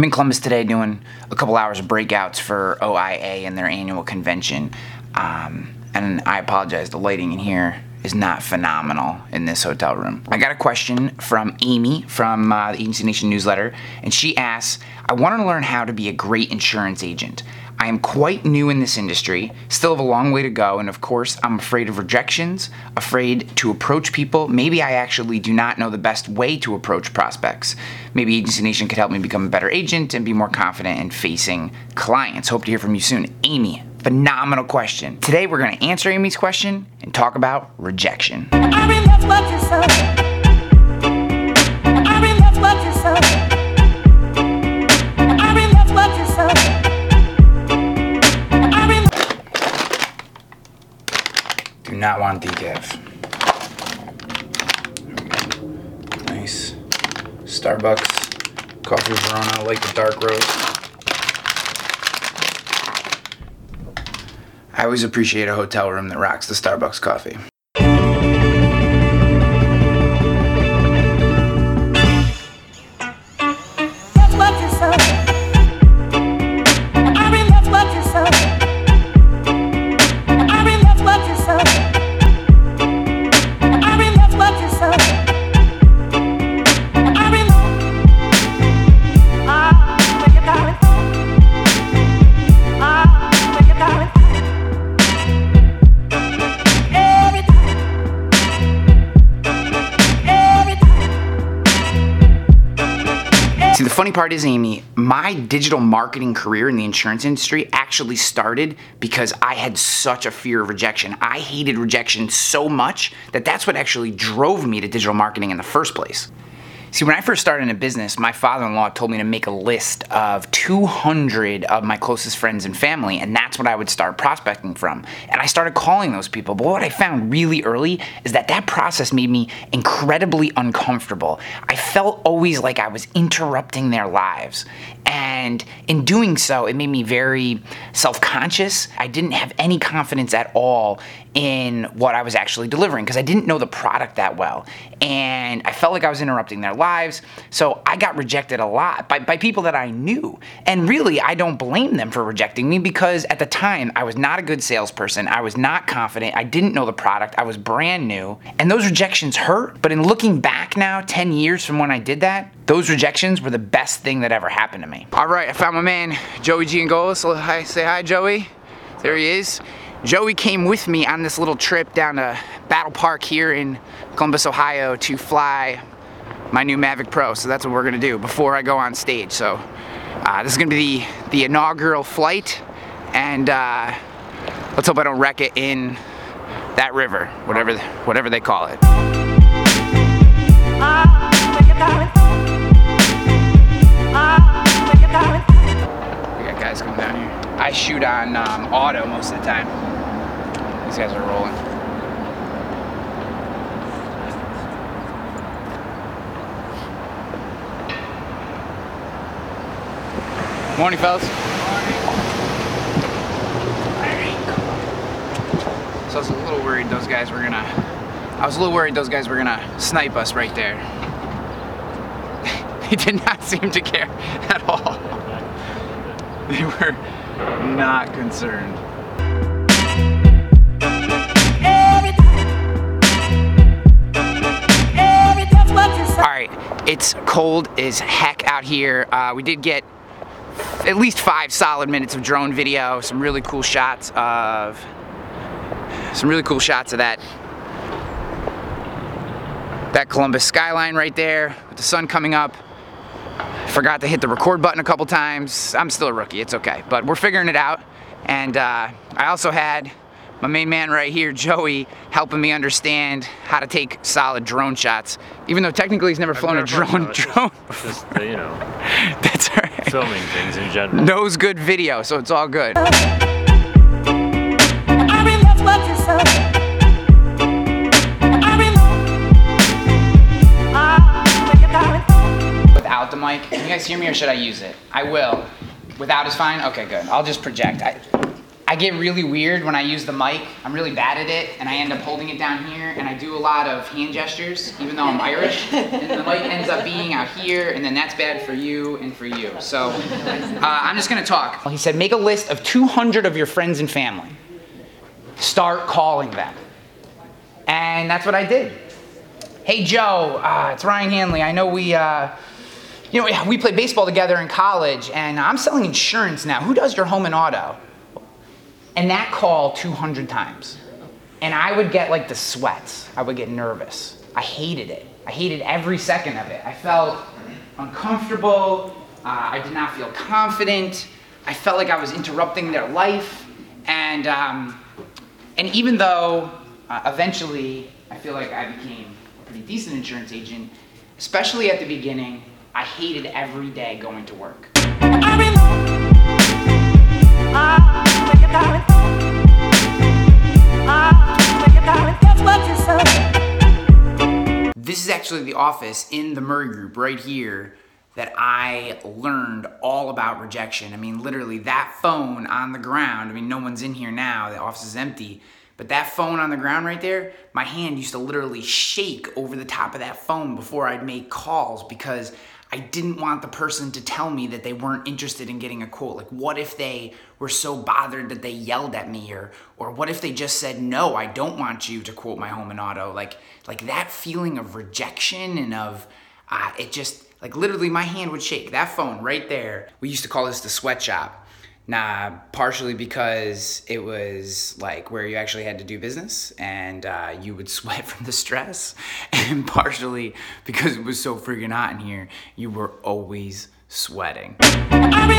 I'm in Columbus today doing a couple hours of breakouts for OIA and their annual convention. Um, and I apologize, the lighting in here is not phenomenal in this hotel room. I got a question from Amy from uh, the Agency Nation newsletter, and she asks I want to learn how to be a great insurance agent. I am quite new in this industry, still have a long way to go, and of course, I'm afraid of rejections, afraid to approach people. Maybe I actually do not know the best way to approach prospects. Maybe Agency Nation could help me become a better agent and be more confident in facing clients. Hope to hear from you soon. Amy, phenomenal question. Today, we're going to answer Amy's question and talk about rejection. Not want decaf. Nice. Starbucks coffee Verona, like the dark roast. I always appreciate a hotel room that rocks the Starbucks coffee. Funny part is, Amy, my digital marketing career in the insurance industry actually started because I had such a fear of rejection. I hated rejection so much that that's what actually drove me to digital marketing in the first place. See, when I first started in a business, my father in law told me to make a list of 200 of my closest friends and family, and that's what I would start prospecting from. And I started calling those people. But what I found really early is that that process made me incredibly uncomfortable. I felt always like I was interrupting their lives. And in doing so, it made me very self conscious. I didn't have any confidence at all in what I was actually delivering because I didn't know the product that well. And I felt like I was interrupting their lives. So I got rejected a lot by, by people that I knew. And really, I don't blame them for rejecting me because at the time, I was not a good salesperson. I was not confident. I didn't know the product. I was brand new. And those rejections hurt. But in looking back now, 10 years from when I did that, those rejections were the best thing that ever happened to me. All right, I found my man, Joey Giangola. So hi, say hi, Joey. There he is. Joey came with me on this little trip down to Battelle Park here in Columbus, Ohio to fly my new Mavic Pro. So that's what we're gonna do before I go on stage. So uh, this is gonna be the, the inaugural flight and uh, let's hope I don't wreck it in that river, whatever, whatever they call it. On um, auto most of the time. These guys are rolling. Morning, fellas. So I was a little worried those guys were gonna. I was a little worried those guys were gonna snipe us right there. they did not seem to care at all. They were not concerned. All right, it's cold as heck out here. Uh, we did get at least five solid minutes of drone video, some really cool shots of some really cool shots of that that Columbus skyline right there with the sun coming up. Forgot to hit the record button a couple times. I'm still a rookie, it's okay, but we're figuring it out. And uh, I also had my main man right here, Joey, helping me understand how to take solid drone shots. Even though technically he's never flown a drone. flown Drone. Just, uh, you know, That's all right. filming things in general. Knows good video, so it's all good. Mic, can you guys hear me or should I use it? I will. Without is fine? Okay, good. I'll just project. I, I get really weird when I use the mic. I'm really bad at it, and I end up holding it down here, and I do a lot of hand gestures, even though I'm Irish. And the mic ends up being out here, and then that's bad for you and for you. So uh, I'm just gonna talk. He said, make a list of 200 of your friends and family. Start calling them. And that's what I did. Hey Joe, uh, it's Ryan Hanley. I know we, uh, you know, we played baseball together in college, and I'm selling insurance now. Who does your home and auto? And that call 200 times. And I would get like the sweats. I would get nervous. I hated it. I hated every second of it. I felt uncomfortable. Uh, I did not feel confident. I felt like I was interrupting their life. And, um, and even though uh, eventually I feel like I became a pretty decent insurance agent, especially at the beginning, I hated every day going to work. This is actually the office in the Murray Group right here that I learned all about rejection. I mean, literally, that phone on the ground. I mean, no one's in here now, the office is empty. But that phone on the ground right there, my hand used to literally shake over the top of that phone before I'd make calls because I didn't want the person to tell me that they weren't interested in getting a quote. Like, what if they were so bothered that they yelled at me, or or what if they just said, "No, I don't want you to quote my home and auto." Like, like that feeling of rejection and of uh, it just like literally my hand would shake. That phone right there. We used to call this the sweatshop. Nah, partially because it was like where you actually had to do business and uh, you would sweat from the stress, and partially because it was so freaking hot in here, you were always sweating. Two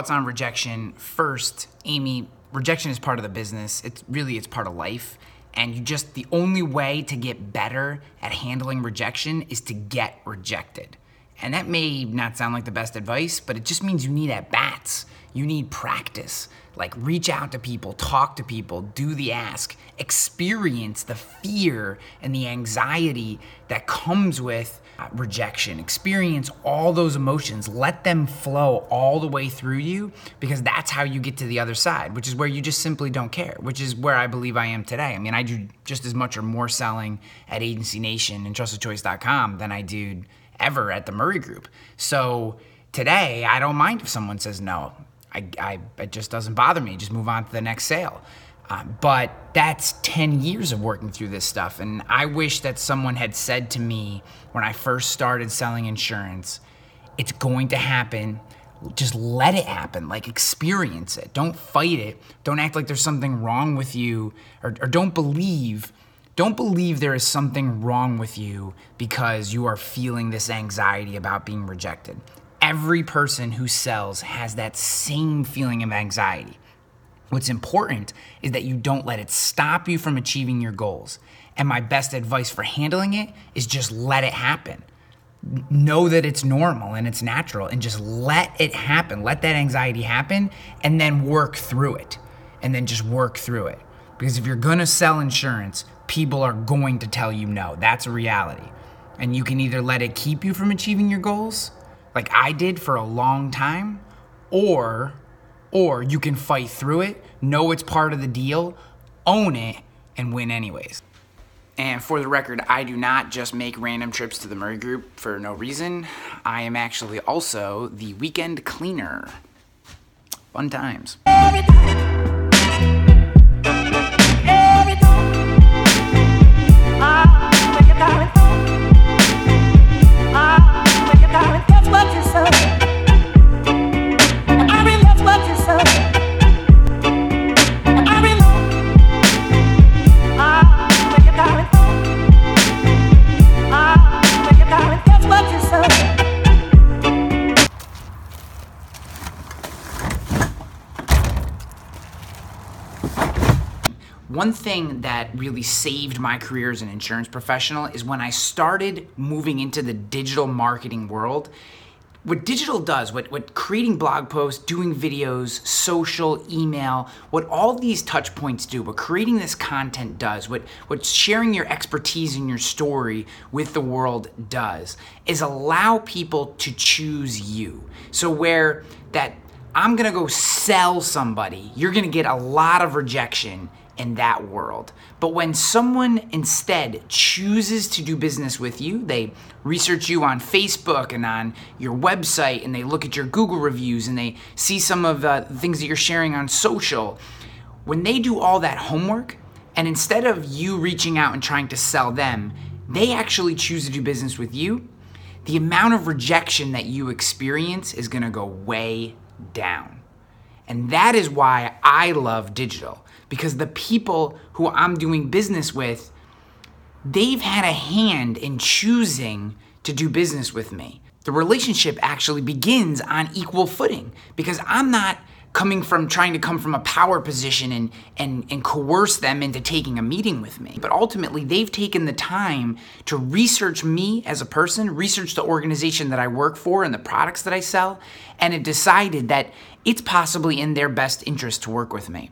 thoughts on rejection. First, Amy, rejection is part of the business. It's really it's part of life. And you just the only way to get better at handling rejection is to get rejected. And that may not sound like the best advice, but it just means you need at bats. You need practice. Like reach out to people, talk to people, do the ask, experience the fear and the anxiety that comes with uh, rejection. Experience all those emotions. Let them flow all the way through you because that's how you get to the other side, which is where you just simply don't care, which is where I believe I am today. I mean, I do just as much or more selling at Agency Nation and trustedchoice.com than I do ever at the Murray Group. So today, I don't mind if someone says no. I, I, it just doesn't bother me. Just move on to the next sale. Uh, but that's 10 years of working through this stuff. And I wish that someone had said to me when I first started selling insurance, it's going to happen. Just let it happen. Like, experience it. Don't fight it. Don't act like there's something wrong with you, or, or don't believe. Don't believe there is something wrong with you because you are feeling this anxiety about being rejected. Every person who sells has that same feeling of anxiety. What's important is that you don't let it stop you from achieving your goals. And my best advice for handling it is just let it happen. Know that it's normal and it's natural and just let it happen. Let that anxiety happen and then work through it. And then just work through it. Because if you're gonna sell insurance, people are going to tell you no. That's a reality. And you can either let it keep you from achieving your goals, like I did for a long time, or or you can fight through it, know it's part of the deal, own it, and win anyways. And for the record, I do not just make random trips to the Murray Group for no reason. I am actually also the weekend cleaner. Fun times. Ah. One thing that really saved my career as an insurance professional is when I started moving into the digital marketing world. what digital does, what, what creating blog posts, doing videos, social, email, what all these touch points do, what creating this content does, what, what sharing your expertise and your story with the world does, is allow people to choose you. So, where that I'm gonna go sell somebody, you're gonna get a lot of rejection in that world. But when someone instead chooses to do business with you, they research you on Facebook and on your website, and they look at your Google reviews and they see some of the things that you're sharing on social. When they do all that homework, and instead of you reaching out and trying to sell them, they actually choose to do business with you, the amount of rejection that you experience is gonna go way down. And that is why I love digital because the people who I'm doing business with, they've had a hand in choosing to do business with me. The relationship actually begins on equal footing because I'm not coming from trying to come from a power position and, and, and coerce them into taking a meeting with me. But ultimately, they've taken the time to research me as a person, research the organization that I work for and the products that I sell, and it decided that it's possibly in their best interest to work with me.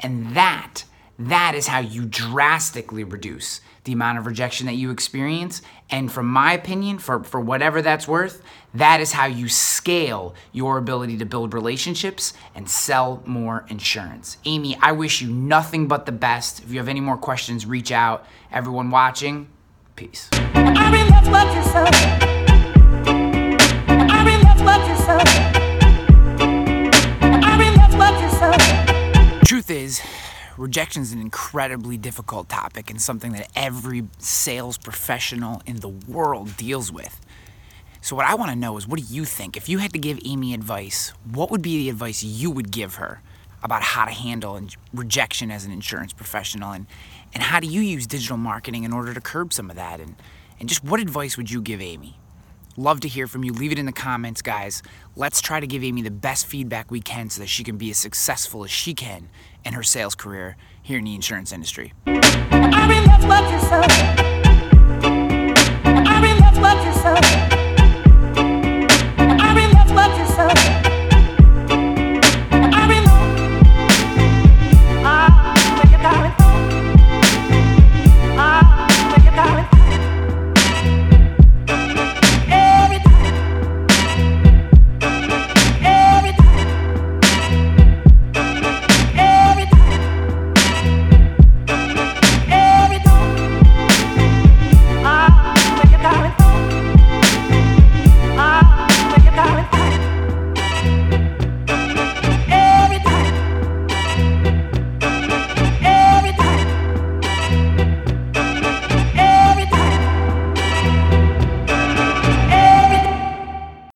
And that, that is how you drastically reduce the amount of rejection that you experience. And from my opinion, for, for whatever that's worth, that is how you scale your ability to build relationships and sell more insurance. Amy, I wish you nothing but the best. If you have any more questions, reach out. Everyone watching, peace. Truth is, rejection is an incredibly difficult topic and something that every sales professional in the world deals with. So, what I want to know is what do you think? If you had to give Amy advice, what would be the advice you would give her about how to handle rejection as an insurance professional? And, and how do you use digital marketing in order to curb some of that? And, and just what advice would you give Amy? Love to hear from you. Leave it in the comments, guys. Let's try to give Amy the best feedback we can so that she can be as successful as she can in her sales career here in the insurance industry.